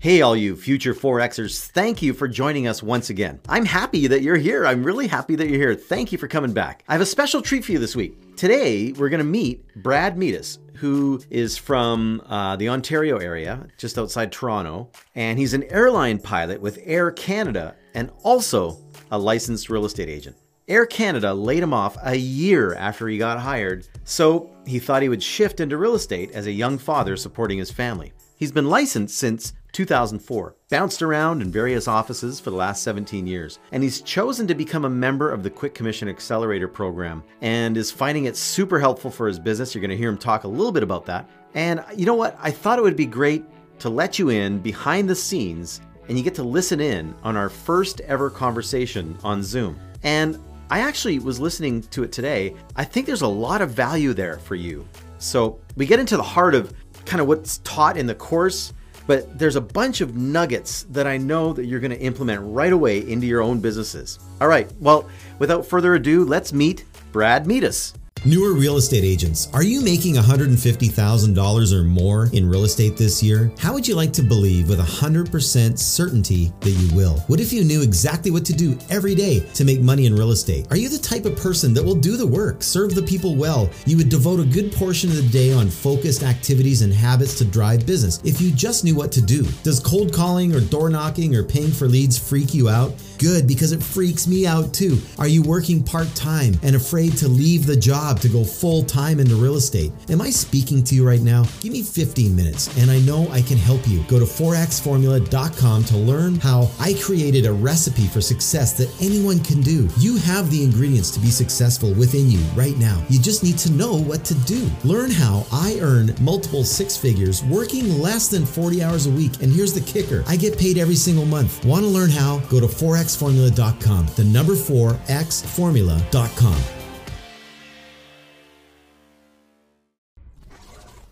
Hey, all you future Forexers, thank you for joining us once again. I'm happy that you're here. I'm really happy that you're here. Thank you for coming back. I have a special treat for you this week. Today, we're going to meet Brad Metis, who is from uh, the Ontario area, just outside Toronto, and he's an airline pilot with Air Canada and also a licensed real estate agent. Air Canada laid him off a year after he got hired, so he thought he would shift into real estate as a young father supporting his family. He's been licensed since 2004, bounced around in various offices for the last 17 years, and he's chosen to become a member of the Quick Commission Accelerator program and is finding it super helpful for his business. You're going to hear him talk a little bit about that. And you know what? I thought it would be great to let you in behind the scenes and you get to listen in on our first ever conversation on Zoom. And I actually was listening to it today. I think there's a lot of value there for you. So we get into the heart of kind of what's taught in the course, but there's a bunch of nuggets that I know that you're going to implement right away into your own businesses. All right, well, without further ado, let's meet Brad Metis. Newer real estate agents, are you making $150,000 or more in real estate this year? How would you like to believe with 100% certainty that you will? What if you knew exactly what to do every day to make money in real estate? Are you the type of person that will do the work, serve the people well? You would devote a good portion of the day on focused activities and habits to drive business if you just knew what to do. Does cold calling or door knocking or paying for leads freak you out? Good, because it freaks me out too. Are you working part time and afraid to leave the job to go full time into real estate? Am I speaking to you right now? Give me 15 minutes and I know I can help you. Go to 4xformula.com to learn how I created a recipe for success that anyone can do. You have the ingredients to be successful within you right now. You just need to know what to do. Learn how I earn multiple six figures working less than 40 hours a week. And here's the kicker I get paid every single month. Want to learn how? Go to forex xformula.com. The number 4 xformula.com.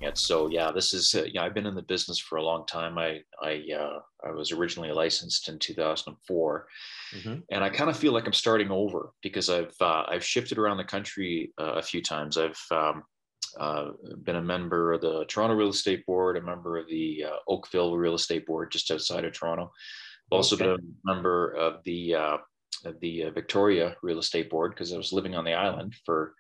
And so, yeah, this is, uh, yeah, I've been in the business for a long time. I, I, uh, I was originally licensed in 2004 mm-hmm. and I kind of feel like I'm starting over because I've, uh, I've shifted around the country uh, a few times. I've, um, uh, been a member of the Toronto Real Estate Board, a member of the uh, Oakville Real Estate Board just outside of Toronto. Also okay. been a member of the uh, of the uh, Victoria Real Estate Board because I was living on the island for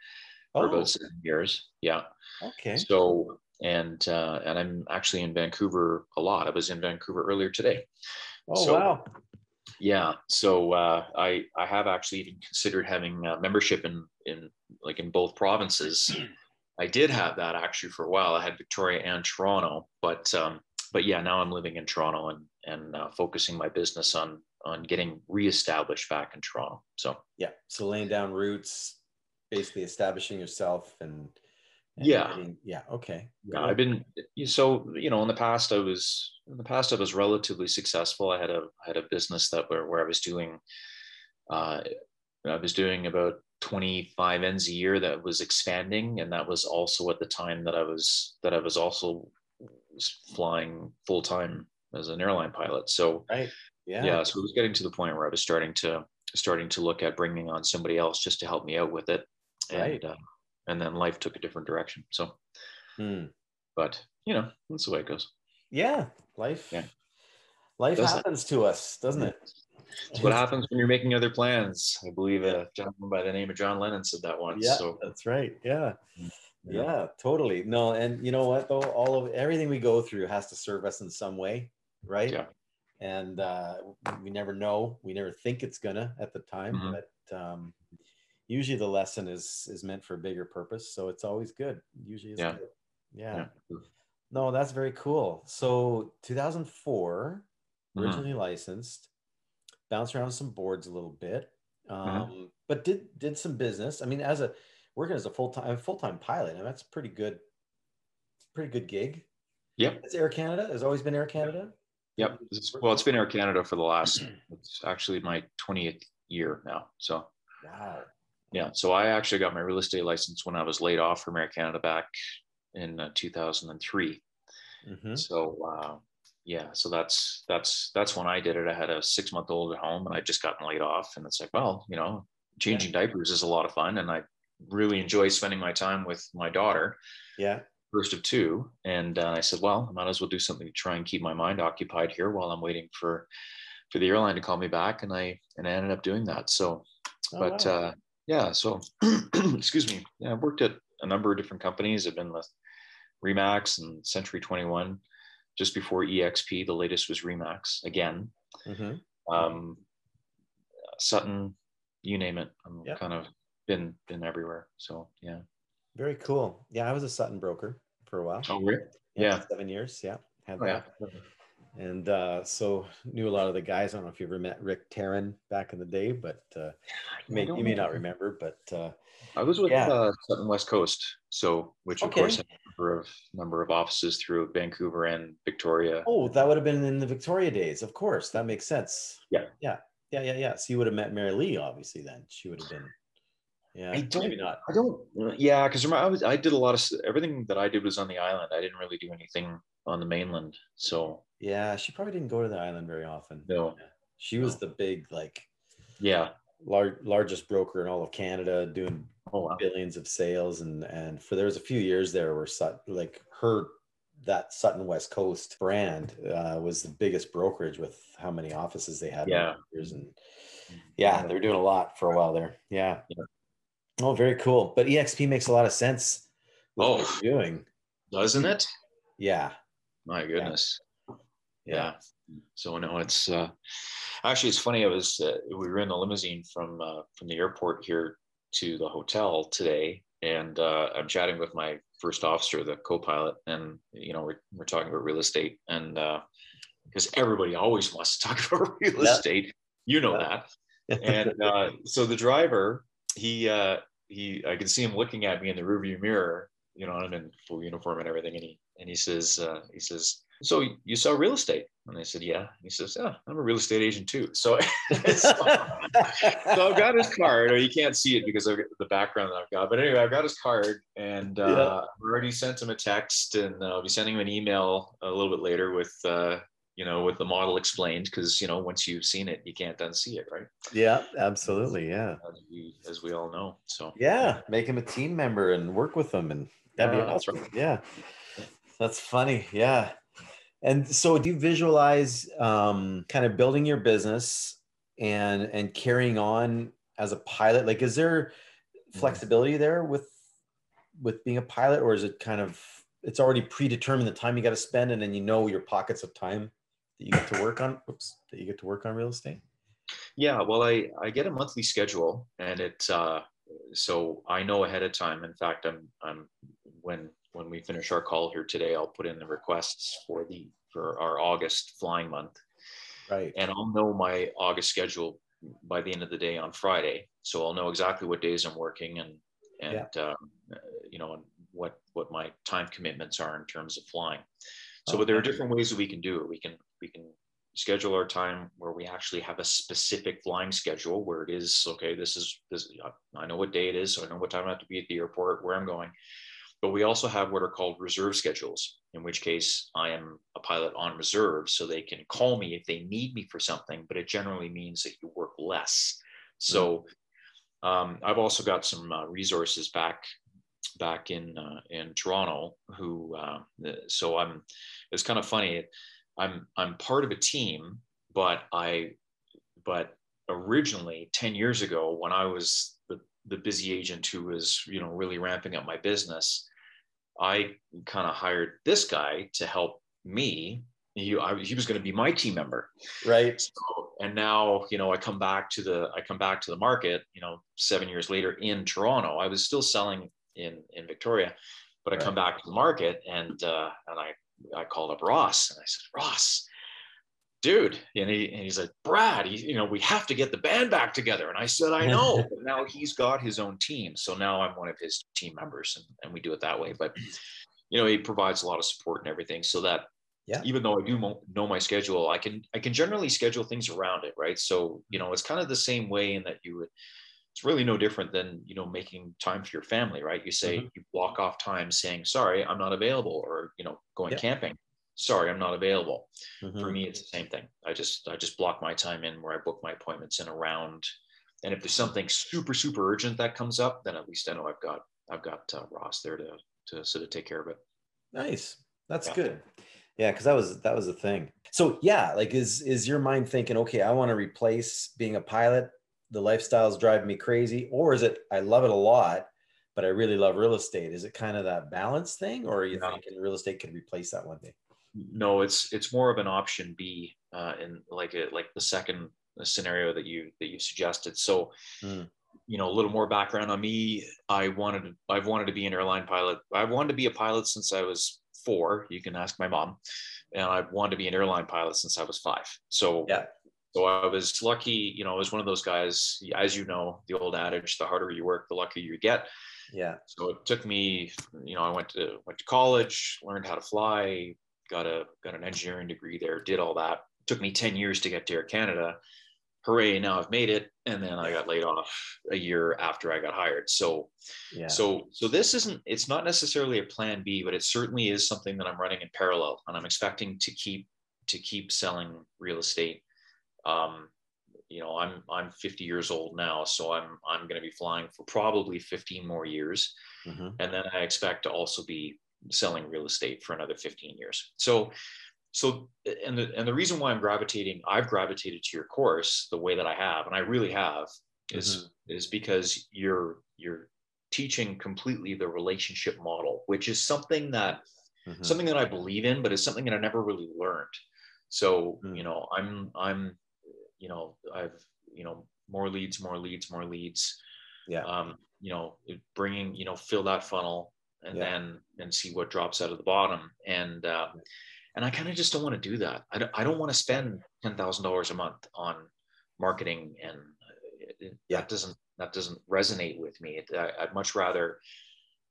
for oh. about seven years. Yeah. Okay. So and uh, and I'm actually in Vancouver a lot. I was in Vancouver earlier today. Oh so, wow. Yeah. So uh, I I have actually even considered having membership in in like in both provinces. I did have that actually for a while. I had Victoria and Toronto, but um, but yeah, now I'm living in Toronto and and uh, focusing my business on on getting reestablished back in Toronto. So yeah, so laying down roots, basically establishing yourself and, and yeah, getting, yeah, okay. Yeah, I've been so you know in the past I was in the past I was relatively successful. I had a I had a business that where where I was doing uh, I was doing about 25 ends a year that was expanding and that was also at the time that I was that I was also flying full time as an airline pilot. So right. yeah, yeah. So it was getting to the point where I was starting to starting to look at bringing on somebody else just to help me out with it, and right. uh, and then life took a different direction. So, hmm. but you know that's the way it goes. Yeah, life. Yeah, life does happens it? to us, doesn't it? It's what happens when you're making other plans. I believe a gentleman by the name of John Lennon said that once. Yeah, so. that's right. Yeah. Yeah. yeah totally no and you know what though all of everything we go through has to serve us in some way right yeah. and uh, we never know we never think it's gonna at the time mm-hmm. but um, usually the lesson is is meant for a bigger purpose so it's always good usually yeah. Good. yeah yeah no that's very cool so 2004 mm-hmm. originally mm-hmm. licensed bounced around some boards a little bit mm-hmm. um, mm-hmm. but did did some business i mean as a working as a full time full time pilot, and that's pretty good. Pretty good gig. Yep. It's Air Canada. Has always been Air Canada. Yep. Well, it's been Air Canada for the last. It's actually my twentieth year now. So. Wow. Yeah. So I actually got my real estate license when I was laid off from Air Canada back in uh, 2003. Mm-hmm. So uh, yeah, so that's that's that's when I did it. I had a six month old at home, and I just gotten laid off, and it's like, well, you know, changing yeah. diapers is a lot of fun, and I really enjoy spending my time with my daughter. Yeah. first of two, and uh, I said, "Well, I might as well do something to try and keep my mind occupied here while I'm waiting for for the airline to call me back." And I and I ended up doing that. So, oh, but wow. uh, yeah, so excuse me. Yeah, I worked at a number of different companies. I've been with Remax and Century 21. Just before EXP, the latest was Remax again. Mm-hmm. Um, Sutton, you name it. I'm yep. kind of been been everywhere. So yeah. Very cool. Yeah, I was a Sutton broker for a while. Oh, really? Yeah, yeah. seven years. Yeah, had oh, that. Yeah. And uh, so knew a lot of the guys. I don't know if you ever met Rick Taryn back in the day, but uh, you may you may not remember. But uh, I was with yeah. uh, Sutton West Coast, so which of okay. course had a number of number of offices through Vancouver and Victoria. Oh, that would have been in the Victoria days, of course. That makes sense. Yeah, yeah, yeah, yeah, yeah. So you would have met Mary Lee, obviously. Then she would have been. Yeah, I don't. Maybe not. I don't. Yeah, because I was. I did a lot of everything that I did was on the island. I didn't really do anything on the mainland. So yeah, she probably didn't go to the island very often. No, she was no. the big like. Yeah. Large, largest broker in all of Canada, doing oh, wow. billions of sales, and and for there was a few years there where Sut, like her that Sutton West Coast brand uh, was the biggest brokerage with how many offices they had. Yeah. And yeah, they were doing a lot for a while there. Yeah. yeah. Oh, very cool. But EXP makes a lot of sense. oh, doing doesn't it? Yeah. My goodness. Yeah. yeah. So no, it's uh, actually it's funny. I was uh, we were in the limousine from uh, from the airport here to the hotel today, and uh, I'm chatting with my first officer, the co-pilot, and you know we're we're talking about real estate, and because uh, everybody always wants to talk about real yeah. estate, you know yeah. that, and uh, so the driver he uh, he I can see him looking at me in the rearview mirror. You know, I'm in full uniform and everything, and he and he says uh, he says, "So you sell real estate?" And I said, "Yeah." He says, "Yeah, I'm a real estate agent too." So, so, so, I've got his card. Or you can't see it because of the background that I've got. But anyway, I've got his card, and uh, yeah. I've already sent him a text, and I'll be sending him an email a little bit later with uh, you know, with the model explained, because you know, once you've seen it, you can't unsee it, right? Yeah, absolutely. Yeah. As we, as we all know. So yeah, make him a team member and work with them, and that'd be awesome. Right. Yeah, that's funny. Yeah. And so, do you visualize um, kind of building your business and and carrying on as a pilot? Like, is there mm-hmm. flexibility there with with being a pilot, or is it kind of it's already predetermined the time you got to spend, and then you know your pockets of time that you get to work on oops, that you get to work on real estate? Yeah, well, I I get a monthly schedule, and it uh, so I know ahead of time. In fact, I'm I'm when when we finish our call here today, I'll put in the requests for the for our August flying month. Right. And I'll know my August schedule by the end of the day on Friday, so I'll know exactly what days I'm working and and yeah. um, you know what what my time commitments are in terms of flying. So, okay. but there are different ways that we can do it. We can we can schedule our time where we actually have a specific flying schedule where it is okay. This is this. I know what day it is, so I know what time I have to be at the airport, where I'm going. But we also have what are called reserve schedules, in which case I am a pilot on reserve, so they can call me if they need me for something. But it generally means that you work less. So um, I've also got some uh, resources back back in uh, in Toronto who uh, so I'm it's kind of funny I'm I'm part of a team but I but originally 10 years ago when I was the, the busy agent who was you know really ramping up my business I kind of hired this guy to help me. He, I, he was going to be my team member. Right. So, and now you know i come back to the i come back to the market you know seven years later in toronto. I was still selling in in Victoria. But I come back to the market and uh, and I I called up Ross and I said, Ross, dude, and, he, and he's like, Brad, he, you know, we have to get the band back together. And I said, I know. but now he's got his own team, so now I'm one of his team members, and, and we do it that way. But you know, he provides a lot of support and everything, so that yeah. even though I do mo- know my schedule, I can I can generally schedule things around it, right? So you know, it's kind of the same way in that you would it's really no different than you know making time for your family right you say mm-hmm. you block off time saying sorry i'm not available or you know going yeah. camping sorry i'm not available mm-hmm. for me it's the same thing i just i just block my time in where i book my appointments in around and if there's something super super urgent that comes up then at least i know i've got i've got uh, ross there to to sort of take care of it Nice. That's yeah. good. Yeah, because that was that was the thing. So yeah, like is is your mind thinking, okay, I want to replace being a pilot? The lifestyle's drive me crazy, or is it I love it a lot, but I really love real estate? Is it kind of that balance thing, or are you thinking real estate could replace that one day? No, it's it's more of an option B, uh, in like a like the second scenario that you that you suggested. So. Mm you know a little more background on me i wanted to, i've wanted to be an airline pilot i've wanted to be a pilot since i was four you can ask my mom and i wanted to be an airline pilot since i was five so yeah so i was lucky you know i was one of those guys as you know the old adage the harder you work the luckier you get. Yeah. So it took me you know i went to went to college learned how to fly got a got an engineering degree there did all that. It took me 10 years to get to air canada. Hooray now i've made it. And then i got laid off a year after i got hired. So yeah. so so this isn't it's not necessarily a plan b but it certainly is something that i'm running in parallel. And i'm expecting to keep to keep selling real estate um, you know i'm i'm 50 years old now so i'm i'm going to be flying for probably 15 more years mm-hmm. and then i expect to also be selling real estate for another 15 years so so and the and the reason why i'm gravitating i've gravitated to your course the way that i have and i really have is mm-hmm. is because you're you're teaching completely the relationship model which is something that mm-hmm. something that i believe in but it's something that i never really learned so mm-hmm. you know i'm i'm you know i've you know more leads more leads more leads yeah um you know bringing you know fill that funnel and yeah. then and see what drops out of the bottom and uh, and I kind of just don't want to do that. I don't, I don't want to spend ten thousand dollars a month on marketing, and it, yeah. that doesn't that doesn't resonate with me. It, I, I'd much rather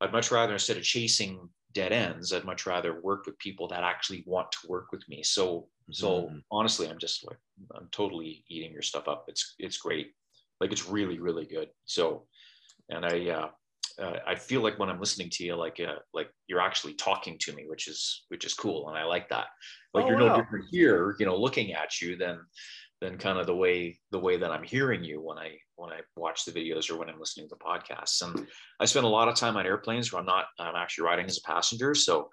I'd much rather instead of chasing dead ends, I'd much rather work with people that actually want to work with me. So so mm-hmm. honestly, I'm just like I'm totally eating your stuff up. It's it's great. Like it's really really good. So and I uh, uh, I feel like when I'm listening to you, like uh, like you're actually talking to me, which is which is cool, and I like that. Like oh, you're wow. no different here, you know, looking at you than than kind of the way the way that I'm hearing you when I when I watch the videos or when I'm listening to the podcasts. And I spend a lot of time on airplanes where I'm not I'm actually riding as a passenger. So,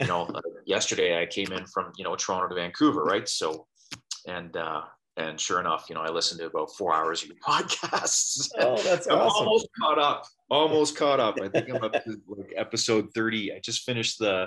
you know, uh, yesterday I came in from you know Toronto to Vancouver, right? So, and uh, and sure enough, you know, I listened to about four hours of your podcasts. Oh, that's I'm awesome. almost caught up. Almost caught up. I think I'm up to like episode 30. I just finished the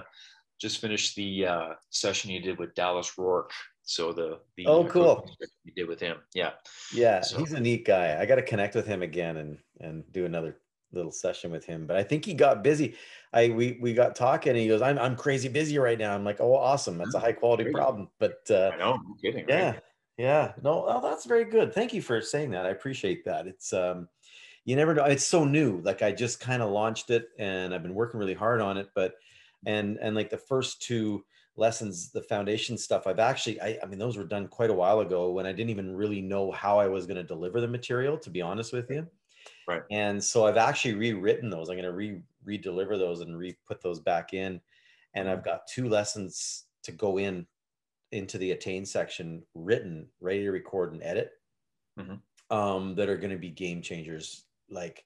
just finished the uh, session you did with Dallas Rourke. So the, the oh cool you did with him. Yeah. Yeah, so. he's a neat guy. I got to connect with him again and and do another little session with him. But I think he got busy. I we we got talking and he goes, I'm I'm crazy busy right now. I'm like, oh awesome. That's a high quality problem. But uh I know, I'm kidding. Yeah. Right? Yeah, no, oh, that's very good. Thank you for saying that. I appreciate that. It's um, you never know. It's so new. Like I just kind of launched it, and I've been working really hard on it. But and and like the first two lessons, the foundation stuff, I've actually, I, I mean, those were done quite a while ago when I didn't even really know how I was going to deliver the material. To be honest with you, right. And so I've actually rewritten those. I'm going to re re-deliver those and re-put those back in, and I've mm-hmm. got two lessons to go in into the attain section written, ready to record and edit mm-hmm. um, that are going to be game changers. Like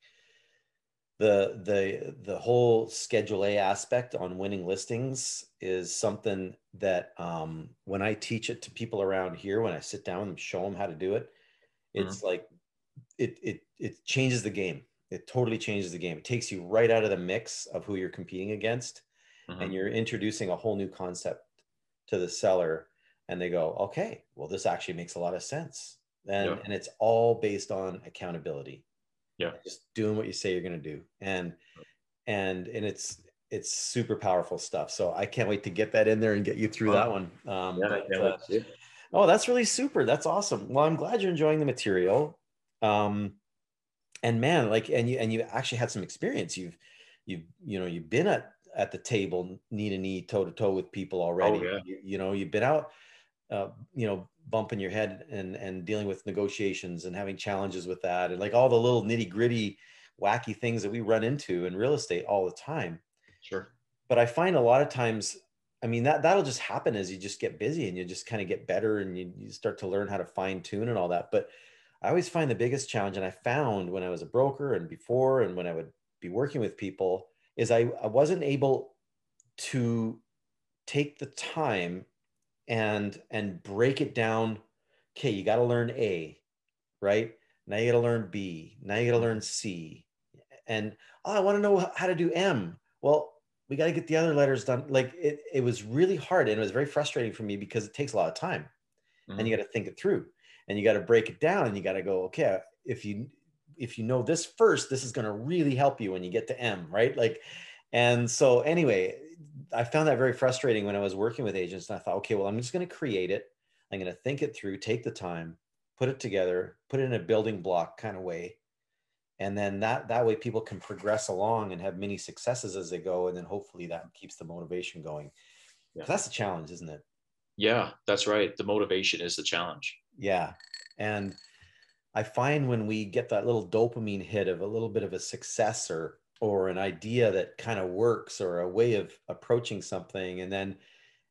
the the the whole Schedule A aspect on winning listings is something that um, when I teach it to people around here, when I sit down and show them how to do it, it's mm-hmm. like it it it changes the game. It totally changes the game. It takes you right out of the mix of who you're competing against, mm-hmm. and you're introducing a whole new concept to the seller and they go, okay, well, this actually makes a lot of sense. And, yeah. and it's all based on accountability. Yeah. Just doing what you say you're going to do. And, and, and it's, it's super powerful stuff. So I can't wait to get that in there and get you through that one. Um, yeah, but, uh, oh, that's really super. That's awesome. Well, I'm glad you're enjoying the material. Um, and man, like, and you, and you actually had some experience. You've, you've, you know, you've been at, at the table knee to knee, toe to toe with people already. Oh, yeah. you, you know, you've been out, uh, you know, bumping your head and and dealing with negotiations and having challenges with that and like all the little nitty gritty wacky things that we run into in real estate all the time. Sure. But I find a lot of times, I mean, that that'll just happen as you just get busy and you just kind of get better and you, you start to learn how to fine tune and all that. But I always find the biggest challenge, and I found when I was a broker and before, and when I would be working with people, is I, I wasn't able to take the time and and break it down. Okay you got to learn a right? Now you got to learn b. Now you got to learn c. And oh, i want to know how to do m. Well we got to get the other letters done. Like it, it was really hard and it was very frustrating for me because it takes a lot of time. Mm-hmm. and you got to think it through and you got to break it down and you got to go okay if you if you know this first this is going to really help you when you get to m right? Like and so anyway I found that very frustrating when I was working with agents. And I thought, okay, well, I'm just going to create it. I'm going to think it through, take the time, put it together, put it in a building block kind of way. And then that, that way people can progress along and have many successes as they go. And then hopefully that keeps the motivation going. Yeah. That's the challenge, isn't it? Yeah, that's right. The motivation is the challenge. Yeah. And I find when we get that little dopamine hit of a little bit of a success or or an idea that kind of works or a way of approaching something and then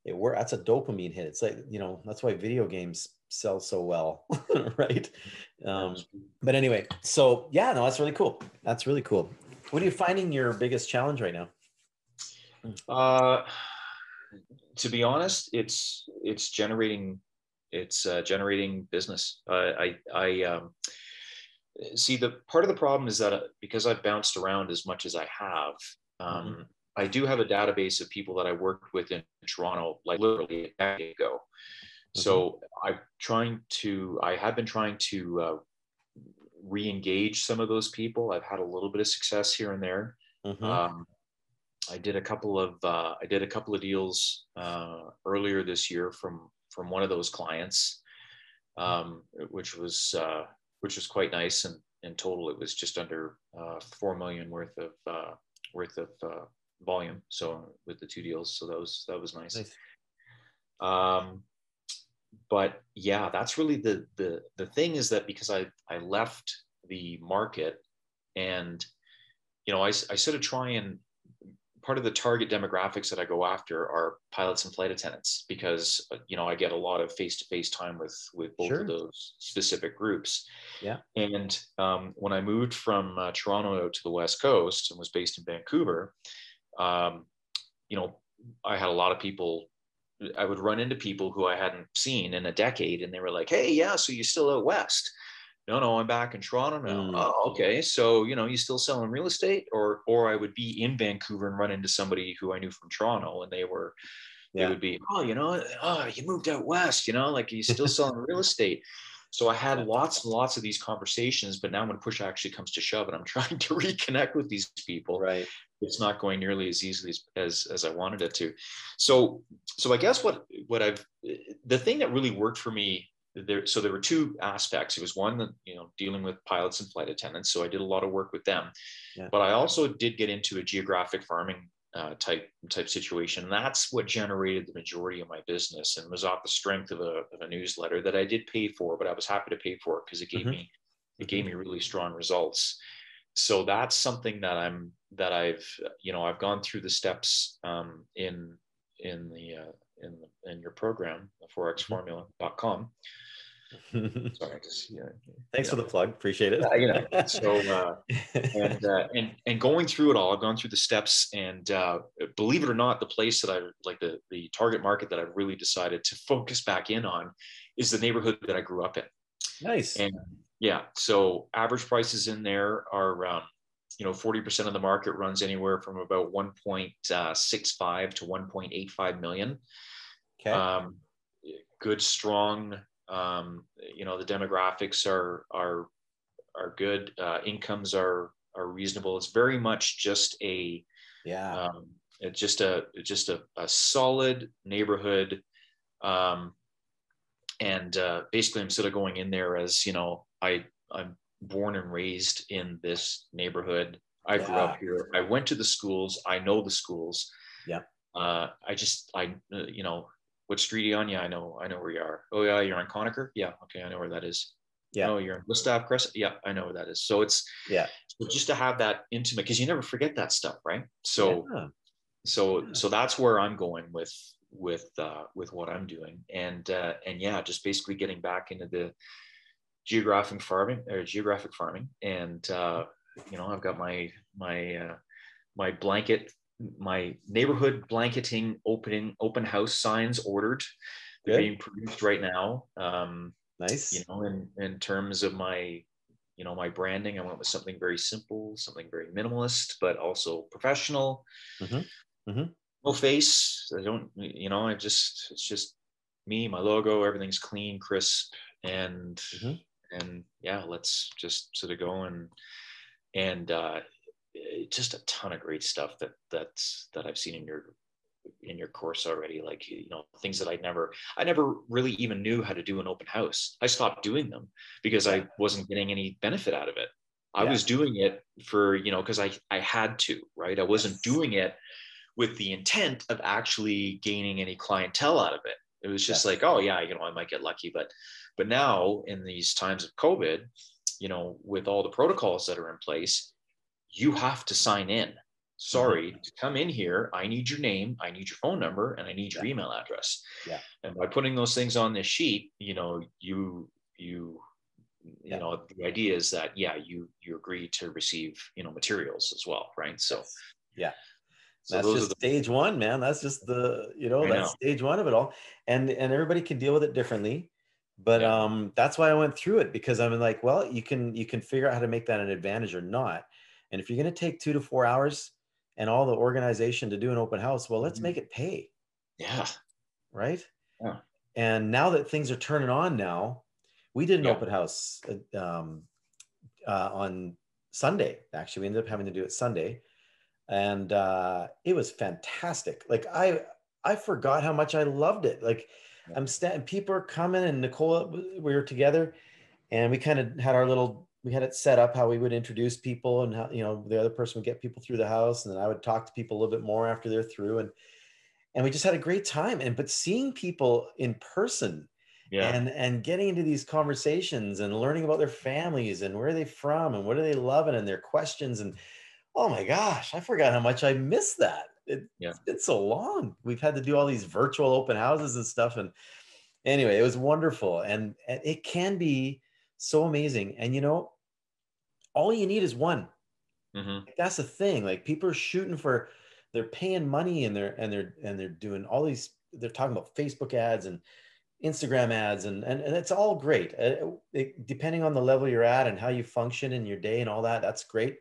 it works that's a dopamine hit. It's like you know that's why video games sell so well right? Um, but anyway so yeah no that's really cool. That's really cool. What are you finding your biggest challenge right now? Uh to be honest it's it's generating it's uh, generating business. Uh, i i um see the part of the problem is that uh, because I've bounced around as much as I have, um, mm-hmm. I do have a database of people that I worked with in Toronto, like literally a decade ago. Mm-hmm. So I'm trying to, I have been trying to uh, re-engage some of those people. I've had a little bit of success here and there. Mm-hmm. Um, I did a couple of, uh, I did a couple of deals uh, earlier this year from from one of those clients, um, which was uh, which was quite nice. And in total, it was just under uh, four million worth of uh, worth of uh, volume. So with the two deals, so that was that was nice. nice. Um, but yeah, that's really the the the thing is that because I I left the market and you know I, I sort of try and part of the target demographics that I go after are pilots and flight attendants because uh, you know I get a lot of face-to-face time with with both sure. of those specific groups. Yeah. And um, when I moved from uh, Toronto to the West Coast and was based in Vancouver, um, you know, I had a lot of people. I would run into people who I hadn't seen in a decade, and they were like, "Hey, yeah, so you're still out west?" No no i'm back in toronto now. Mm. oh okay so you know you still selling real estate? Or or i would be in vancouver and run into somebody who i knew from toronto and they were yeah. they would be oh you know oh you moved out west you know like you still selling real estate. So i had lots and lots of these conversations but now when push actually comes to shove and i'm trying to reconnect with these people right. it's not going nearly as easily as, as as i wanted it to. So so i guess what what i've the thing that really worked for me there, so there were two aspects. It was one that you know dealing with pilots and flight attendants. So I did a lot of work with them, yeah. but I also did get into a geographic farming uh, type type situation. And that's what generated the majority of my business, and was off the strength of a, of a newsletter that I did pay for, but I was happy to pay for it because it gave mm-hmm. me it gave me really strong results. So that's something that I'm that I've you know I've gone through the steps um, in in the uh, in in your program, the 4xformula.com. Sorry, just yeah. Thanks for the plug. Appreciate it. you know, so uh, and uh, and and going through it all, I've gone through the steps, and uh, believe it or not, the place that I like the the target market that I've really decided to focus back in on is the neighborhood that I grew up in. Nice. And yeah, so average prices in there are um, you know 40% of the market runs anywhere from about 1.65 to 1.85 million okay. Um, good strong um, you know the demographics are are are good uh, incomes are are reasonable it's very much just a yeah um, it's just a just a, a solid neighborhood um, and uh, basically i'm sort of going in there as you know i i'm born and raised in this neighborhood. I yeah. grew up here. I went to the schools. I know the schools. Yeah. Uh, I just, I, uh, you know, what street are you on? Yeah, I know, I know where you are. Oh yeah, you're on Conacher. Yeah, okay, I know where that is. Yeah. Oh, you're in Gustav Crescent. Yeah, I know where that is. So it's yeah, so just to have that intimate because you never forget that stuff, right? So, yeah. so, yeah. so that's where I'm going with with uh, with what I'm doing, and uh, and yeah, just basically getting back into the geographic farming or geographic farming and uh, you know i've got my my uh, my blanket my neighborhood blanketing opening open house signs ordered. They're Good. being produced right now. Um, nice. You know, in in terms of my you know my branding, I went with something very simple, something very minimalist, but also professional. Mm-hmm. Mm-hmm. No face. I don't. You know, I just it's just me, my logo. Everything's clean, crisp, and mm-hmm. and yeah, let's just sort of go and and uh, Eh, just a ton of great stuff that that's that I've seen in your in your course already like you know things that i never i never really even knew how to do an open house. I stopped doing them because i wasn't getting any benefit out of it. I yeah. was doing it for you know because i i had to right? I wasn't doing it with the intent of actually gaining any clientele out of it. It was just like oh yeah you know i might get lucky. But but now in these times of covid you know with all the protocols that are in place you have to sign in. Sorry, mm-hmm. to come in here, I need your name, I need your phone number, and I need your yeah. email address. Yeah. And by putting those things on this sheet, you know, you you you know the idea is that yeah you you agree to receive you know materials as well right so yeah so that's just the, stage one man that's just the you know I that's know. stage one of it all and and everybody can deal with it differently but yeah. um that's why i went through it because i'm like well you can you can figure out how to make that an advantage or not and if you're going to take two to four hours and all the organization to do an open house, well, let's mm-hmm. make it pay. Yeah. Right. Yeah. And now that things are turning on now, we did an yeah. open house uh, um, uh, on Sunday. Actually, we ended up having to do it Sunday, and uh, it was fantastic. Like I, I forgot how much I loved it. Like yeah. I'm standing, people are coming, and Nicole, we were together, and we kind of had our little we had it set up how we would introduce people and how you know the other person would get people through the house and then i would talk to people a little bit more after they're through and and we just had a great time and but seeing people in person yeah. and and getting into these conversations and learning about their families and where are they from and what are they loving and their questions and oh my gosh i forgot how much i missed that it, yeah. it's been so long we've had to do all these virtual open houses and stuff and anyway it was wonderful and, and it can be so amazing and you know all you need is one. Mm-hmm. That's the thing. Like people are shooting for, they're paying money and they're and they're and they're doing all these. They're talking about Facebook ads and Instagram ads and and, and it's all great. Uh, it, depending on the level you're at and how you function in your day and all that, that's great.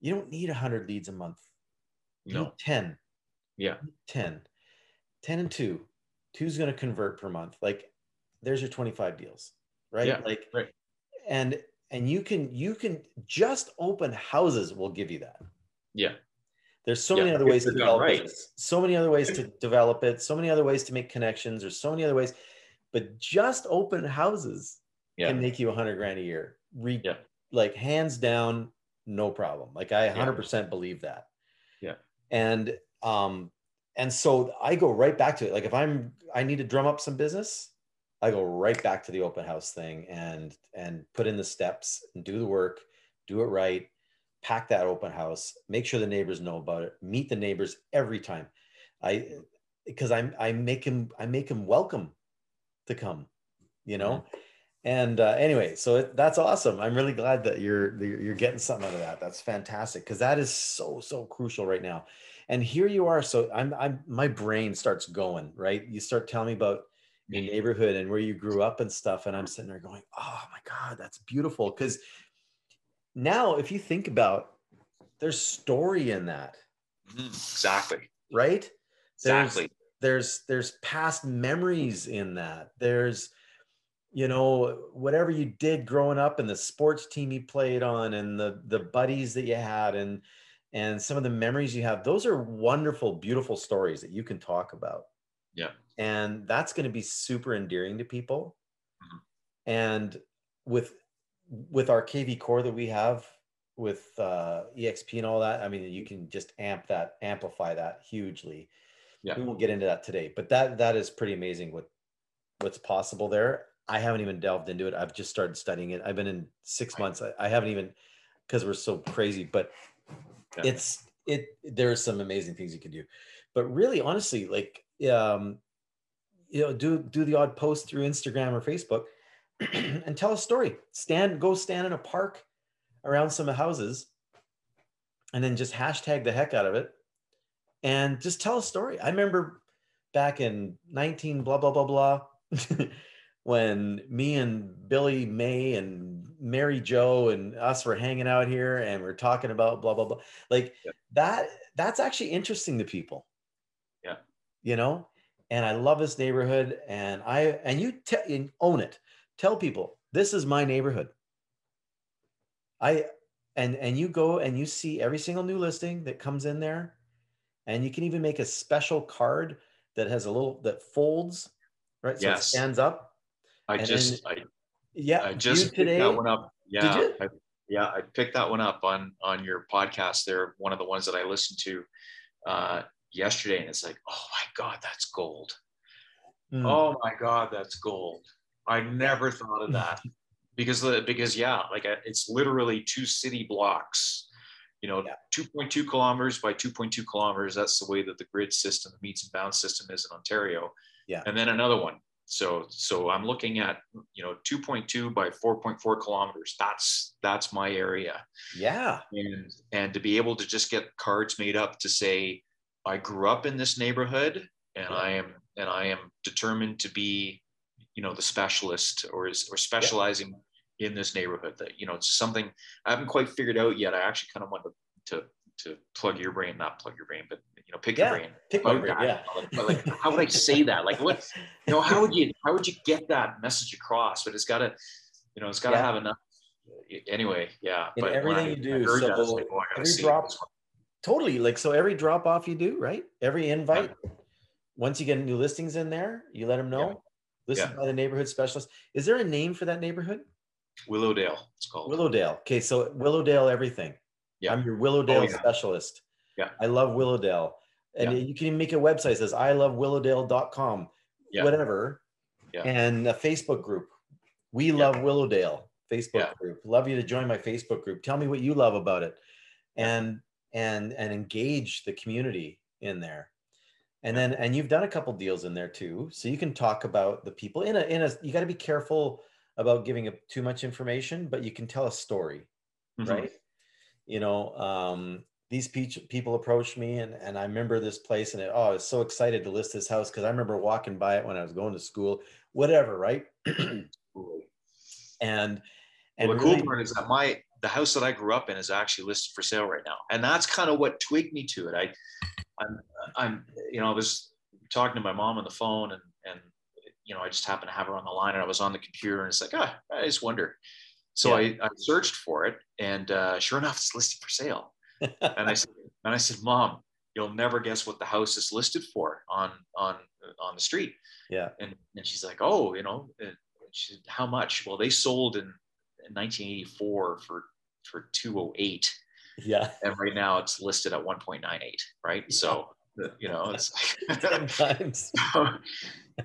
You don't need hundred leads a month. You no. ten. Yeah. 10. 10 and two. Two's going to convert per month. Like there's your 25 deals, right? Yeah, like, right. and and you can you can just open houses will give you that. Yeah. There's so yeah, many other ways to develop right. it. So many other ways to develop it. So many other ways to make connections. There's so many other ways. But just open houses yeah. can make you 100 grand a year. Re- yeah. like hands down no problem. Like i 100% yeah. believe that. Yeah. And um and so i go right back to it. Like if i'm i need to drum up some business I go right back to the open house thing and and put in the steps and do the work, do it right, pack that open house, make sure the neighbors know about it, meet the neighbors every time. I because I'm I make him I make him welcome to come, you know. Mm-hmm. And uh, anyway, so it, that's awesome. I'm really glad that you're you're getting something out of that. That's fantastic because that is so so crucial right now. And here you are. So I'm I'm my brain starts going right. You start telling me about your neighborhood and where you grew up and stuff. And I'm sitting there going, oh my God, that's beautiful. Because now, if you think about, there's story in that. Mm-hmm. Exactly. Right. Exactly. There's, there's there's past memories in that. There's you know whatever you did growing up and the sports team you played on and the the buddies that you had and and some of the memories you have those are wonderful beautiful stories that you can talk about yeah and that's going to be super endearing to people. Mm-hmm. and with with our kvCORE that we have with uh, exp and all that i mean you can just amp that amplify that hugely. Yeah. We won't get into that today but that that is pretty amazing what what's possible there. I haven't even delved into it. I've just started studying it. I've been in six months. I, I haven't even because we're so crazy but yeah. it's it there's some amazing things you can do. But really honestly like um you know do do the odd post through instagram or facebook and tell a story stand go stand in a park around some houses and then just hashtag the heck out of it and just tell a story. I remember back in 19 blah blah blah blah when me and Billy May and Mary Joe and us were hanging out here and we're talking about blah blah blah. Like yeah. that that's actually interesting to people. Yeah. You know, and I love this neighborhood and I and you te- own it. Tell people this is my neighborhood. I and and you go and you see every single new listing that comes in there and you can even make a special card that has a little that folds right so yes. it stands up i just i yeah i just today that one up yeah I, yeah i picked that one up on on your podcast there one of the ones that i listened to uh yesterday and it's like oh my god that's gold. Mm. oh my god that's gold. I never thought of that. Because the because yeah like uh, it's literally two city blocks you know yeah. 2.2 kilometers by 2.2 kilometers. That's the way that the grid system the metes and bounds system is in ontario. Yeah. And then another one. So so i'm looking at you know 2.2 by 4.4 kilometers. That's that's my area. Yeah. And and to be able to just get cards made up to say i grew up in this neighborhood and yeah. i am and i am determined to be you know the specialist or is or specializing yeah in this neighborhood that you know it's something i haven't quite figured out yet. I actually kind of want to to, to plug your brain not plug your brain but you know pick yeah, your brain. pick my brain, yeah. But like how would i say that? Like what you know how would you how would you get that message across? But it's got to you know it's got to yeah. have enough. Anyway yeah in but everything I, you do so like, oh, every drop totally like so every drop off you do right every invite yeah. once you get new listings in there you let them know Listen by the neighborhood specialist is there a name for that neighborhood Willowdale, it's called. Willowdale. Okay, so Willowdale everything. Yeah. I'm your oh, Willowdale oh, yeah. specialist. Yeah. I love Willowdale. And yeah. you can even make a website that says I love willowdale.com, yeah. whatever. Yeah. And a Facebook group. We yeah. love Willowdale Facebook yeah. group. Love you to join my Facebook group. Tell me what you love about it. And and and engage the community in there. And then and you've done a couple deals in there too. So you can talk about the people in a in a you got to be careful about giving up too much information, but you can tell a story, mm-hmm. right? You know, um, these pe- people approached me, and and I remember this place, and it, oh, I was so excited to list this house because I remember walking by it when I was going to school, whatever, right? and and well, the really, cool part is that my the house that I grew up in is actually listed for sale right now, and that's kind of what twigged me to it. I, I'm, I'm, you know, I was talking to my mom on the phone, and and you know, I just happened to have her on the line and I was on the computer and it's like, ah, I just wonder. So yeah. I, I searched for it and uh, sure enough, it's listed for sale. and I said, and I said, mom, you'll never guess what the house is listed for on, on, on the street. Yeah. And, and she's like, oh, you know, she said, how much? Well, they sold in, in 1984 for, for 208. Yeah. And right now it's listed at 1.98. Right. Yeah. So, you know, it's like so,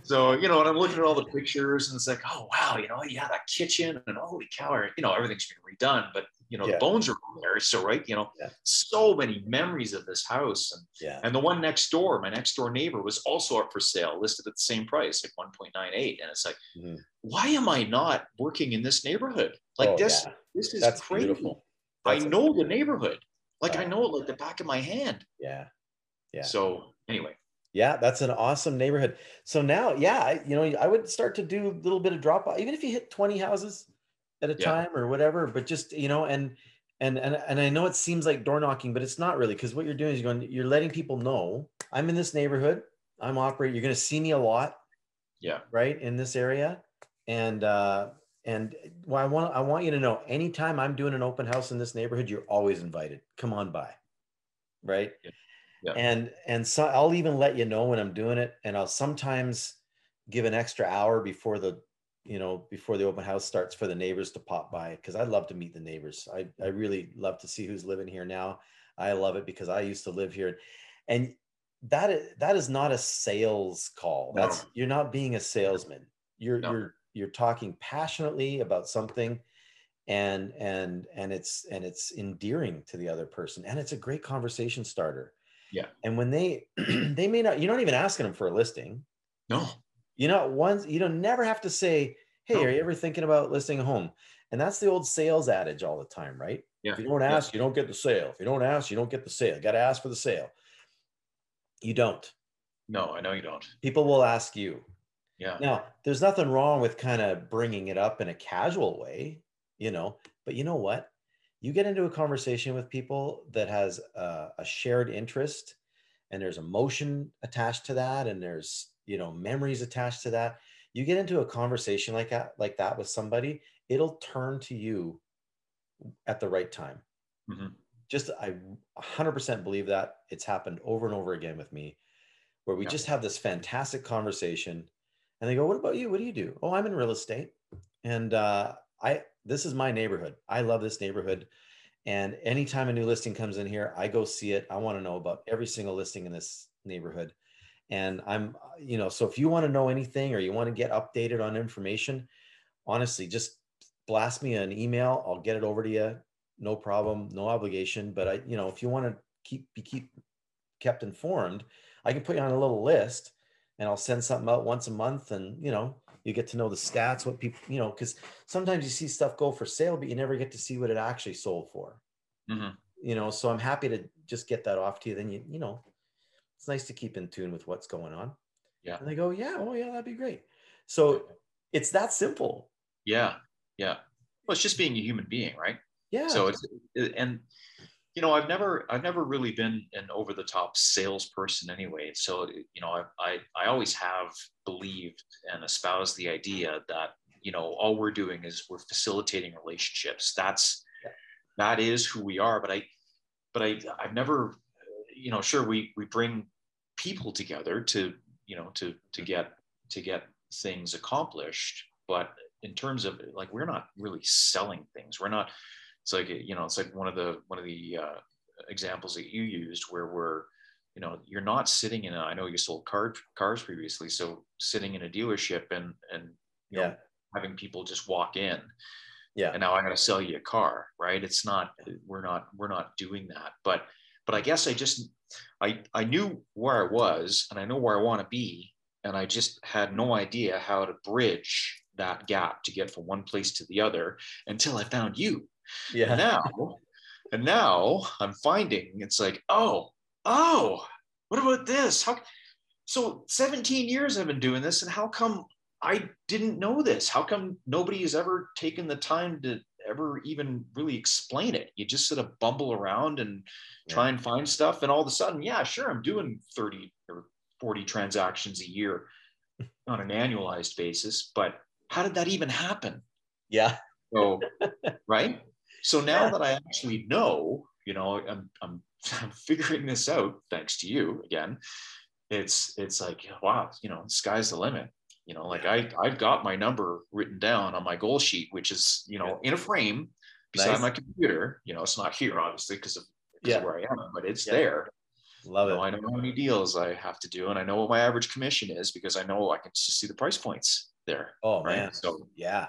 so, you know, and I'm looking at all the pictures and it's like, oh, wow, you know, yeah, that kitchen and holy cow, you know, everything's been redone, but, you know, yeah. the bones are there. So, right, you know, yeah. so many memories of this house. And, yeah. and the one next door, my next door neighbor was also up for sale, listed at the same price, like 1.98. And it's like, mm-hmm. why am I not working in this neighborhood? Like oh, this, this is That's crazy. Beautiful. That's I know the neighborhood. Like I know it like the back of my hand. Yeah. Yeah. So anyway, yeah, that's an awesome neighborhood. So now, yeah, you know, I would start to do a little bit of drop off, even if you hit 20 houses at a yeah. time or whatever, but just, you know, and, and, and, and I know it seems like door knocking, but it's not really because what you're doing is you're going, you're letting people know I'm in this neighborhood. I'm operating. You're going to see me a lot. Yeah. Right. In this area. And, uh, and uh, well, I want, I want you to know anytime I'm doing an open house in this neighborhood, you're always invited. Come on by. Right. Yeah. Yeah. And and so I'll even let you know when I'm doing it, and I'll sometimes give an extra hour before the you know before the open house starts for the neighbors to pop by because I love to meet the neighbors. I I really love to see who's living here now. I love it because I used to live here, and that is that is not a sales call. No. That's you're not being a salesman. You're no. you're you're talking passionately about something and and and it's and it's endearing to the other person and it's a great conversation starter yeah. And when they they may not, you're not even asking them for a listing. No. You know, once you don't never have to say, Hey, no. are you ever thinking about listing a home? And that's the old sales adage all the time, right? Yeah. If you don't ask, yeah. you don't get the sale. If you don't ask, you don't get the sale. You got to ask for the sale. You don't. No, I know you don't. People will ask you. Yeah. Now, there's nothing wrong with kind of bringing it up in a casual way, you know, but you know what? You get into a conversation with people that has a, a shared interest and there's emotion attached to that and there's, you know, memories attached to that. You get into a conversation like that like that with somebody, it'll turn to you at the right time. Mm-hmm. Just I 100% believe that it's happened over and over again with me where we yeah. just have this fantastic conversation and they go what about you? What do you do? Oh i'm in real estate. And uh, i this is my neighborhood. I love this neighborhood. And anytime a new listing comes in here i go see it. I want to know about every single listing in this neighborhood. And i'm you know so if you want to know anything or you want to get updated on information honestly just blast me an email. I'll get it over to you. No problem. No obligation. But i you know if you want to keep be keep kept informed I can put you on a little list and I'll send something out once a month and, you know, you get to know the stats, what people, you know, because sometimes you see stuff go for sale, but you never get to see what it actually sold for. Mm-hmm. You know, so I'm happy to just get that off to you. Then you, you know, it's nice to keep in tune with what's going on. Yeah. And they go, yeah, oh yeah, that'd be great. So it's that simple. Yeah. Yeah. Well, it's just being a human being, right? Yeah. So it's, and you know i've never i've never really been an over the top salesperson anyway so you know I, I i always have believed and espoused the idea that you know all we're doing is we're facilitating relationships. That's that is who we are but i but i i've never you know sure we we bring people together to you know to to mm-hmm. get to get things accomplished but in terms of like we're not really selling things. We're not it's like you know it's like one of the one of the uh, examples that you used where we're you know you're not sitting in a, I know you sold car, cars previously so sitting in a dealership and and yeah know, having people just walk in. Yeah. And now i'm going to sell you a car right? It's not we're not we're not doing that. But but i guess i just i i knew where i was and i know where i want to be and i just had no idea how to bridge that gap to get from one place to the other until i found you yeah. And now, and now I'm finding it's like, oh, oh, what about this? How? So 17 years I've been doing this, and how come I didn't know this? How come nobody has ever taken the time to ever even really explain it? You just sort of bumble around and yeah. try and find stuff, and all of a sudden, yeah, sure, I'm doing 30 or 40 transactions a year on an annualized basis, but how did that even happen? Yeah. So, right? So now yeah. that I actually know, you know, I'm, I'm, I'm figuring this out thanks to you again. It's it's like wow, you know, sky's the limit. You know, like I I've got my number written down on my goal sheet, which is you know in a frame beside nice. my computer. You know, it's not here obviously because of, yeah. of where I am, but it's yeah. there. Love you know, it. I know how many deals I have to do, and I know what my average commission is because I know I can just see the price points there. Oh right? man, so yeah,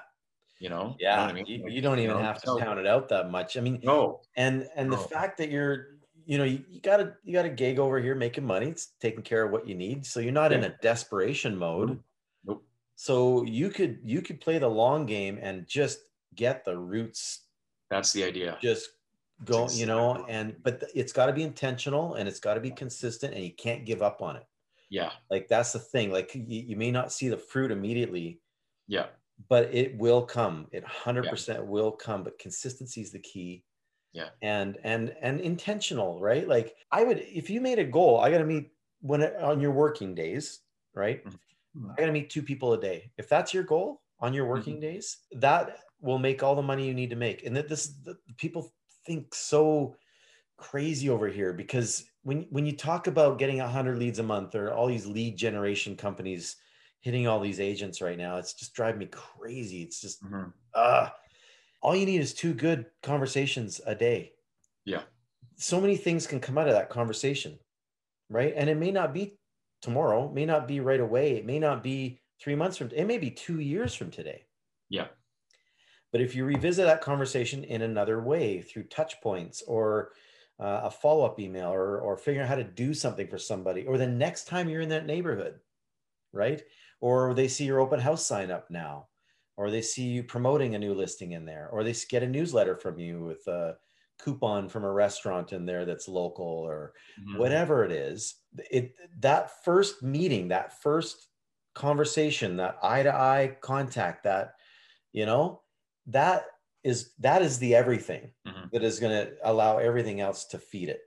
you know yeah you, know I mean? you, you, don't even you know, have to so, count it out that much i mean no and and no. the fact that you're you know you, you gotta you got a gig over here making money it's taking care of what you need so you're not yeah. in a desperation mode nope. so you could you could play the long game and just get the roots that's the idea just go exactly. you know and but it's got to be intentional and it's got to be consistent and you can't give up on it yeah like that's the thing like you, you may not see the fruit immediately yeah but it will come it 100% yeah. will come but consistency is the key. Yeah. And and and intentional right? Like i would if you made a goal i got to meet when on your working days right? Mm-hmm. i got to meet two people a day. If that's your goal on your working mm-hmm. days that will make all the money you need to make. And that this the, people think so crazy over here because when when you talk about getting 100 leads a month or all these lead generation companies hitting all these agents right now. It's just driving me crazy. It's just mm-hmm. uh all you need is two good conversations a day. Yeah. So many things can come out of that conversation. Right. And it may not be tomorrow, may not be right away. It may not be three months from it may be two years from today. Yeah. But if you revisit that conversation in another way through touch points or uh, a follow-up email or, or figuring out how to do something for somebody or the next time you're in that neighborhood right or they see your open house sign up now or they see you promoting a new listing in there or they get a newsletter from you with a coupon from a restaurant in there that's local or mm-hmm. whatever it is it that first meeting that first conversation that eye to eye contact that you know that is that is the everything mm-hmm. that is going to allow everything else to feed it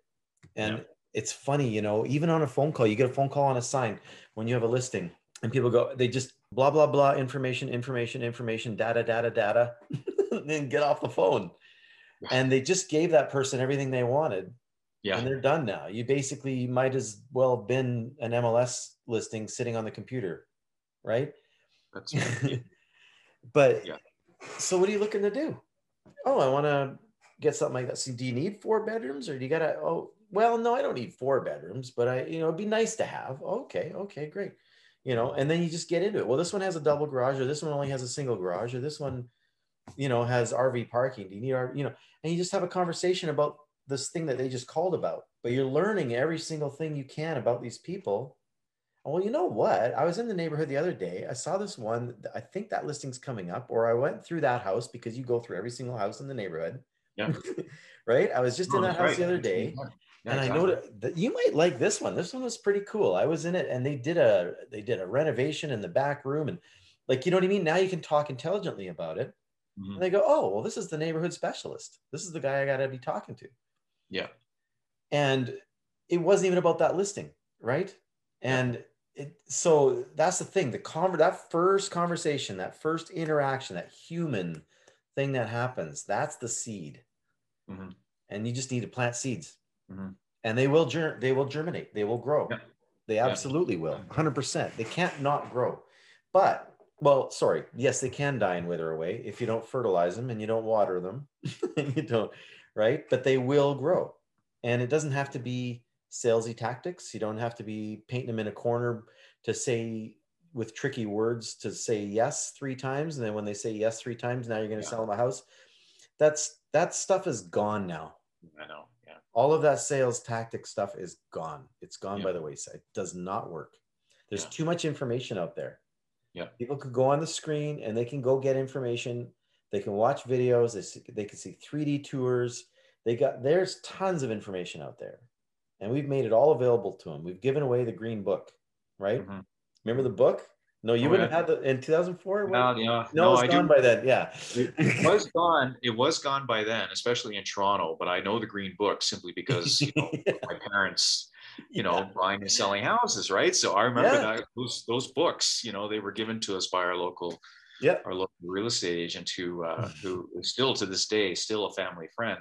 and yeah. it's funny you know even on a phone call you get a phone call on a sign when you have a listing and people go they just blah blah blah information information information data data data then get off the phone. And they just gave that person everything they wanted. Yeah. And they're done now. You basically might as well have been an mls listing sitting on the computer right? That's right. but yeah. so what are you looking to do? Oh i want to get something like that. So do you need four bedrooms or do you gotta oh well no i don't need four bedrooms but i you know it'd be nice to have. Okay okay great you know and then you just get into it. Well this one has a double garage or this one only has a single garage or this one you know has rv parking. Do you need rv you know and you just have a conversation about this thing that they just called about but you're learning every single thing you can about these people. Well you know what? I was in the neighborhood the other day. I saw this one i think that listing's coming up or i went through that house because you go through every single house in the neighborhood. Yeah. Right? I was just oh, in that house right. the other day yeah, and. I know that you might like this one. This one was pretty cool. I was in it, and they did a they did a renovation in the back room, and like you know what I mean. Now you can talk intelligently about it, mm-hmm. and they go, "Oh, well, this is the neighborhood specialist. This is the guy I got to be talking to." Yeah, and it wasn't even about that listing, right? And it, so that's the thing. The conver- that first conversation, that first interaction, that human thing that happens, that's the seed, mm-hmm. and you just need to plant seeds mm-hmm. and they will they will germinate. They will grow. Yeah. they absolutely yeah. will 100% they can't not grow. But well sorry. Yes they can die and wither away if you don't fertilize them and you don't water them. You don't right? But they will grow. And it doesn't have to be salesy tactics. You don't have to be painting them in a corner to say with tricky words to say yes three times. And then when they say yes three times now you're going to yeah. sell them a house. That's that stuff is gone now. I know all of that sales tactic stuff is gone. It's gone yeah. by the wayside. It does not work. There's yeah. too much information out there. Yeah. People could go on the screen and they can go get information. They can watch videos. They, see, they can see 3D tours. They got there's tons of information out there. And we've made it all available to them. We've given away the green book, right? Mm-hmm. Remember the book? No, you oh, wouldn't yeah. have had the in 2004. No, yeah, no, no it's I gone do. by then. Yeah, it was gone. It was gone by then, especially in Toronto. But I know the Green Book simply because you know, yeah. my parents, you know, yeah. buying and selling houses, right? So I remember that those those books. You know, they were given to us by our local, yeah, our local real estate agent who uh, who is still to this day still a family friend.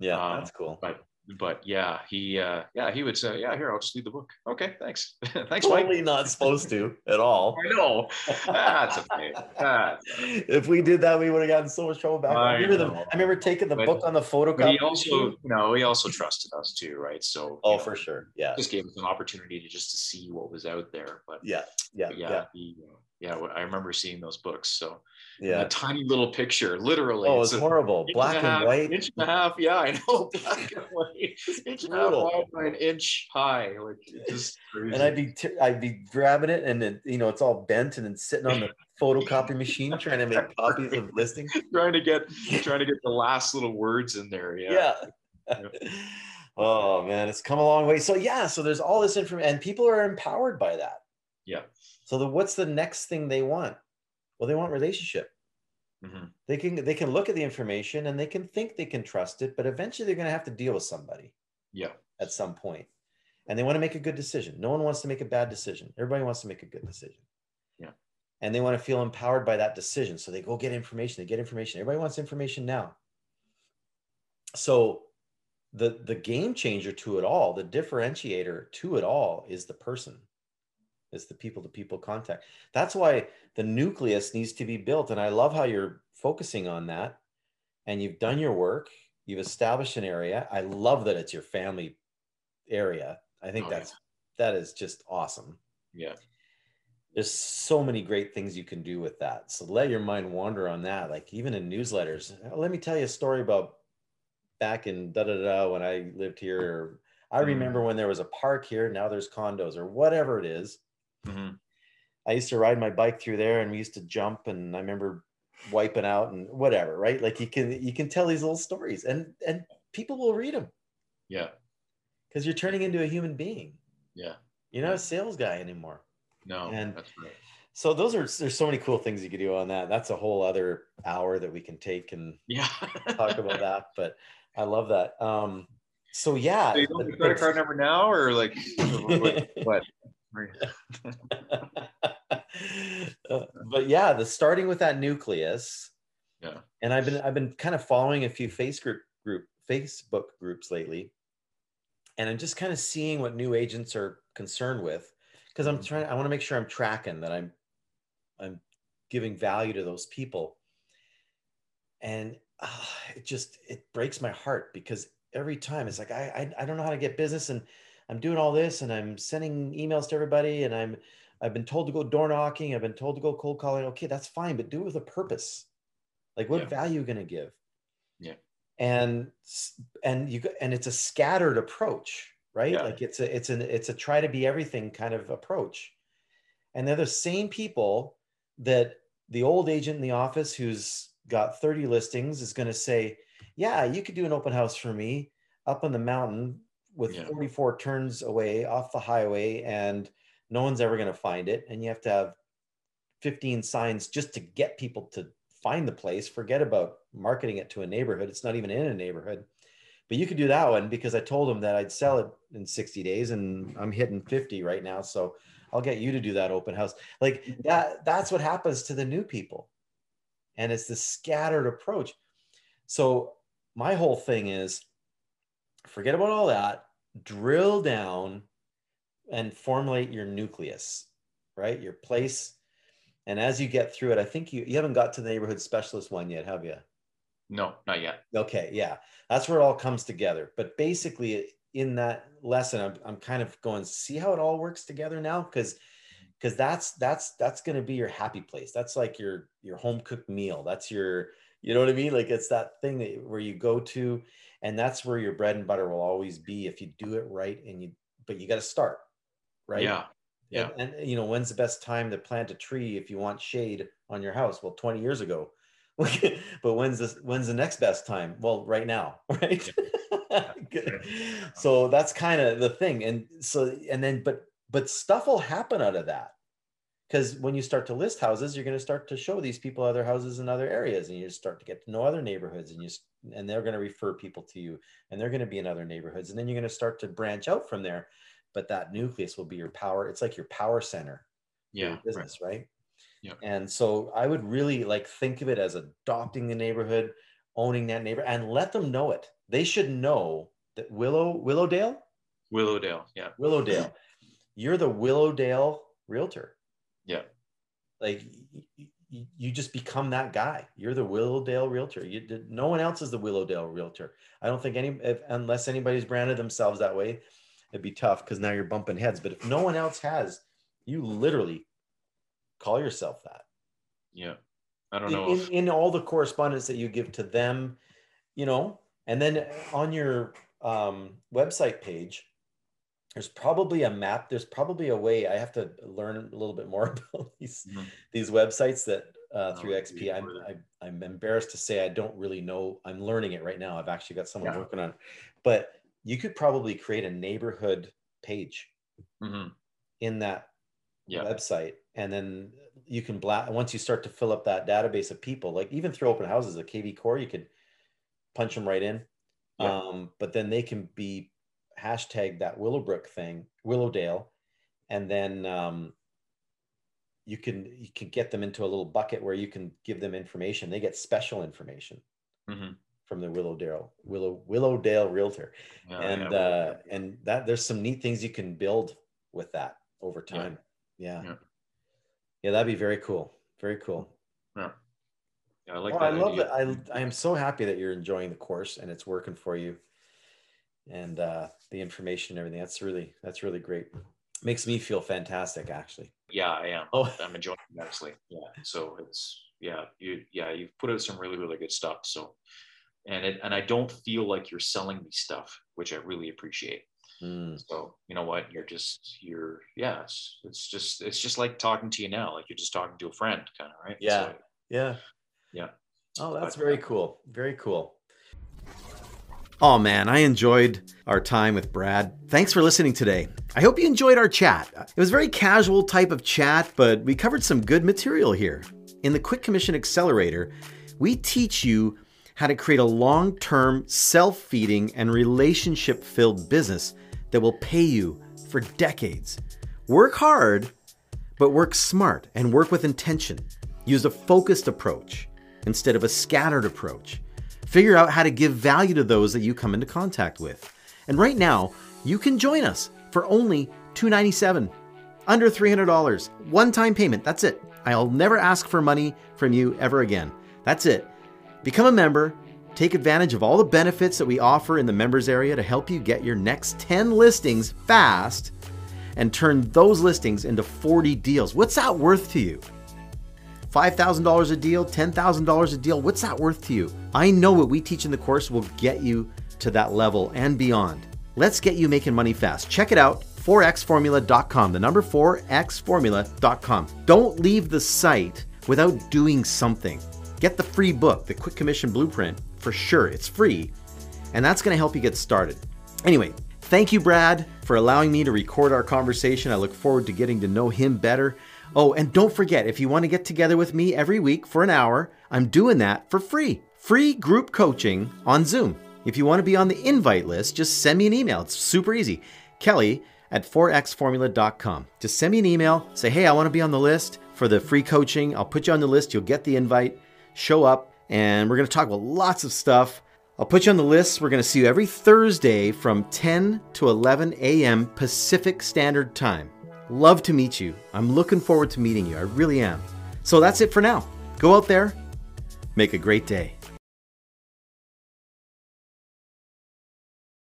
Yeah, um, that's cool. But but yeah, he uh, yeah he would say, yeah, here I'll just read the book. Okay, thanks, thanks. Totally Mike. not supposed to at all. I know. That's okay. That's if we did that, we would have gotten so much trouble back. I, I remember, the, I remember taking the but, book on the photocopy. He also, you know, he also trusted us too, right? So oh, know, for sure, yeah. Just gave us an opportunity to just to see what was out there. But yeah, yeah, yeah. yeah. He, uh, yeah, I remember seeing those books. So yeah, a tiny little picture, literally. Oh, it's, horrible. Black and, half, white. Inch and a half. Yeah, I know. Black and white. inch and a half wide by an inch high. Like just crazy. And I'd be t- I'd be grabbing it, and then you know it's all bent, and then sitting on the photocopy machine trying to make copies of listings. trying to get trying to get the last little words in there. Yeah. yeah. oh man, it's come a long way. So yeah, so there's all this information, and people are empowered by that. Yeah. So the, what's the next thing they want? Well, they want relationship. Mm-hmm. They can they can look at the information and they can think they can trust it, but eventually they're going to have to deal with somebody. Yeah. At some point, and they want to make a good decision. No one wants to make a bad decision. Everybody wants to make a good decision. Yeah. And they want to feel empowered by that decision, so they go get information. They get information. Everybody wants information now. So the the game changer to it all, the differentiator to it all, is the person is the people to people contact. That's why the nucleus needs to be built. And I love how you're focusing on that. And you've done your work, you've established an area. I love that it's your family area. I think oh, that's yeah. that is just awesome. Yeah. There's so many great things you can do with that. So let your mind wander on that. Like even in newsletters, let me tell you a story about back in da da da when I lived here. I mm. remember when there was a park here. Now there's condos or whatever it is Mm-hmm. I used to ride my bike through there and we used to jump and I remember wiping out and whatever, right? Like you can you can tell these little stories and and people will read them. Yeah. Because you're turning into a human being. Yeah. You're not a sales guy anymore. No, And- that's right. So those are there's so many cool things you could do on that. That's a whole other hour that we can take and Yeah. talk about that. But I love that. Um, so yeah, So you want but- the credit card number now or like what? but yeah, the starting with that nucleus. Yeah. And I've been I've been kind of following a few face group group Facebook groups lately, and I'm just kind of seeing what new agents are concerned with because I'm trying. I want to make sure I'm tracking that I'm I'm giving value to those people, and uh, it just it breaks my heart because every time it's like I, I I don't know how to get business and I'm doing all this and I'm sending emails to everybody and I'm I've been told to go door knocking. I've been told to go cold calling. Okay, that's fine, but do it with a purpose. Like, what Yeah. value are you going to give? Yeah. And and you and it's a scattered approach, right? Yeah. Like it's a it's an it's a try to be everything kind of approach. And they're the same people that the old agent in the office who's got 30 listings is going to say, "Yeah, you could do an open house for me up on the mountain with Yeah. 44 turns away off the highway and no one's ever going to find it and you have to have 15 signs just to get people to find the place. Forget about marketing it to a neighborhood. It's not even in a neighborhood. But you could do that one because i told them that i'd sell it in 60 days and i'm hitting 50 right now so i'll get you to do that open house. Like that that's what happens to the new people. And it's the scattered approach. So my whole thing is forget about all that drill down and formulate your nucleus right? Your place. And as you get through it i think you, you haven't got to the neighborhood specialist one yet have you No, not yet. okay yeah. That's where it all comes together. But basically in that lesson i'm, I'm kind of going see how it all works together now? Because because that's that's that's going to be your happy place. That's like your your home cooked meal. That's your you know what i mean? Like it's that thing that where you go to and that's where your bread and butter will always be if you do it right and you but you got to start right? Yeah. Yeah. and, and you know when's the best time to plant a tree if you want shade on your house? Well 20 years ago. But when's this when's the next best time? Well right now right? So that's kind of the thing. And so and then but but stuff will happen out of that because when you start to list houses you're going to start to show these people other houses in other areas and you start to get to know other neighborhoods and you and they're going to refer people to you and they're going to be in other neighborhoods and then you're going to start to branch out from there but that nucleus will be your power it's like your power center Yeah. Right. business right, Yeah. and so i would really like think of it as adopting the neighborhood owning that neighbor and let them know it they should know that willow willowdale Willowdale. Yeah. willowdale you're the willowdale realtor Yeah. like you just become that guy you're the willowdale realtor you did no one else is the willowdale realtor i don't think any if, unless anybody's branded themselves that way it'd be tough because now you're bumping heads but if no one else has you literally call yourself that Yeah. I don't know. in, if, in all the correspondence that you give to them you know and then on your um, website page there's probably a map there's probably a way i have to learn a little bit more about these Mhm. these websites that uh, Oh, through it'd xp I'm. I'm i'm embarrassed to say i don't really know i'm learning it right now i've actually got someone Yeah. working on it but you could probably create a neighborhood page Mhm. in that Yeah. website and then you can blast once you start to fill up that database of people like even through open houses a kvCORE you could punch them right in Yeah. um, but then they can be hashtag that willowbrook thing willowdale and then um, you can you can get them into a little bucket where you can give them information they get special information Mhm. from the willowdale willow willowdale realtor Yeah, and yeah. uh and that there's some neat things you can build with that over Yeah. time yeah yeah, Yeah. that'd be very cool very cool yeah. Yeah, I like oh, that i love idea. that I, I am so happy that you're enjoying the course and it's working for you and uh the information and everything that's really that's really great makes me feel fantastic actually Yeah, I am. oh I'm enjoying it immensely. Yeah. So it's yeah, you yeah, you've put out some really, really good stuff. So and it and I don't feel like you're selling me stuff, which I really appreciate. Mm, So you know what? You're just you're yeah, it's, it's just it's just like talking to you now, like you're just talking to a friend, kind of right. Yeah. So, yeah Yeah. oh that's But- very cool very cool Oh man, I enjoyed our time with Brad. Thanks for listening today. I hope you enjoyed our chat. It was a very casual type of chat, but we covered some good material here. In the Quick Commission Accelerator, we teach you how to create a long term, self feeding, and relationship filled business that will pay you for decades. Work hard, but work smart and work with intention. Use a focused approach instead of a scattered approach. Figure out how to give value to those that you come into contact with. And right now, you can join us for only 297, under $300, one time payment. That's it. I'll never ask for money from you ever again. That's it. Become a member, take advantage of all the benefits that we offer in the members area to help you get your next 10 listings fast and turn those listings into 40 deals. What's that worth to you? $5,000 a deal, $10,000 a deal, what's that worth to you? I know what we teach in the course will get you to that level and beyond. Let's get you making money fast. Check it out, 4xformula.com, the number 4xformula.com. Don't leave the site without doing something. Get the free book, the Quick Commission Blueprint, for sure. It's free, and that's going to help you get started. Anyway, thank you, Brad, for allowing me to record our conversation. I look forward to getting to know him better. Oh, and don't forget, if you want to get together with me every week for an hour, I'm doing that for free. Free group coaching on Zoom. If you want to be on the invite list, just send me an email. It's super easy. Kelly at 4xformula.com. Just send me an email, say, hey, I want to be on the list for the free coaching. I'll put you on the list. You'll get the invite. Show up, and we're going to talk about lots of stuff. I'll put you on the list. We're going to see you every Thursday from 10 to 11 a.m. Pacific Standard Time. Love to meet you. I'm looking forward to meeting you. I really am. So that's it for now. Go out there, make a great day.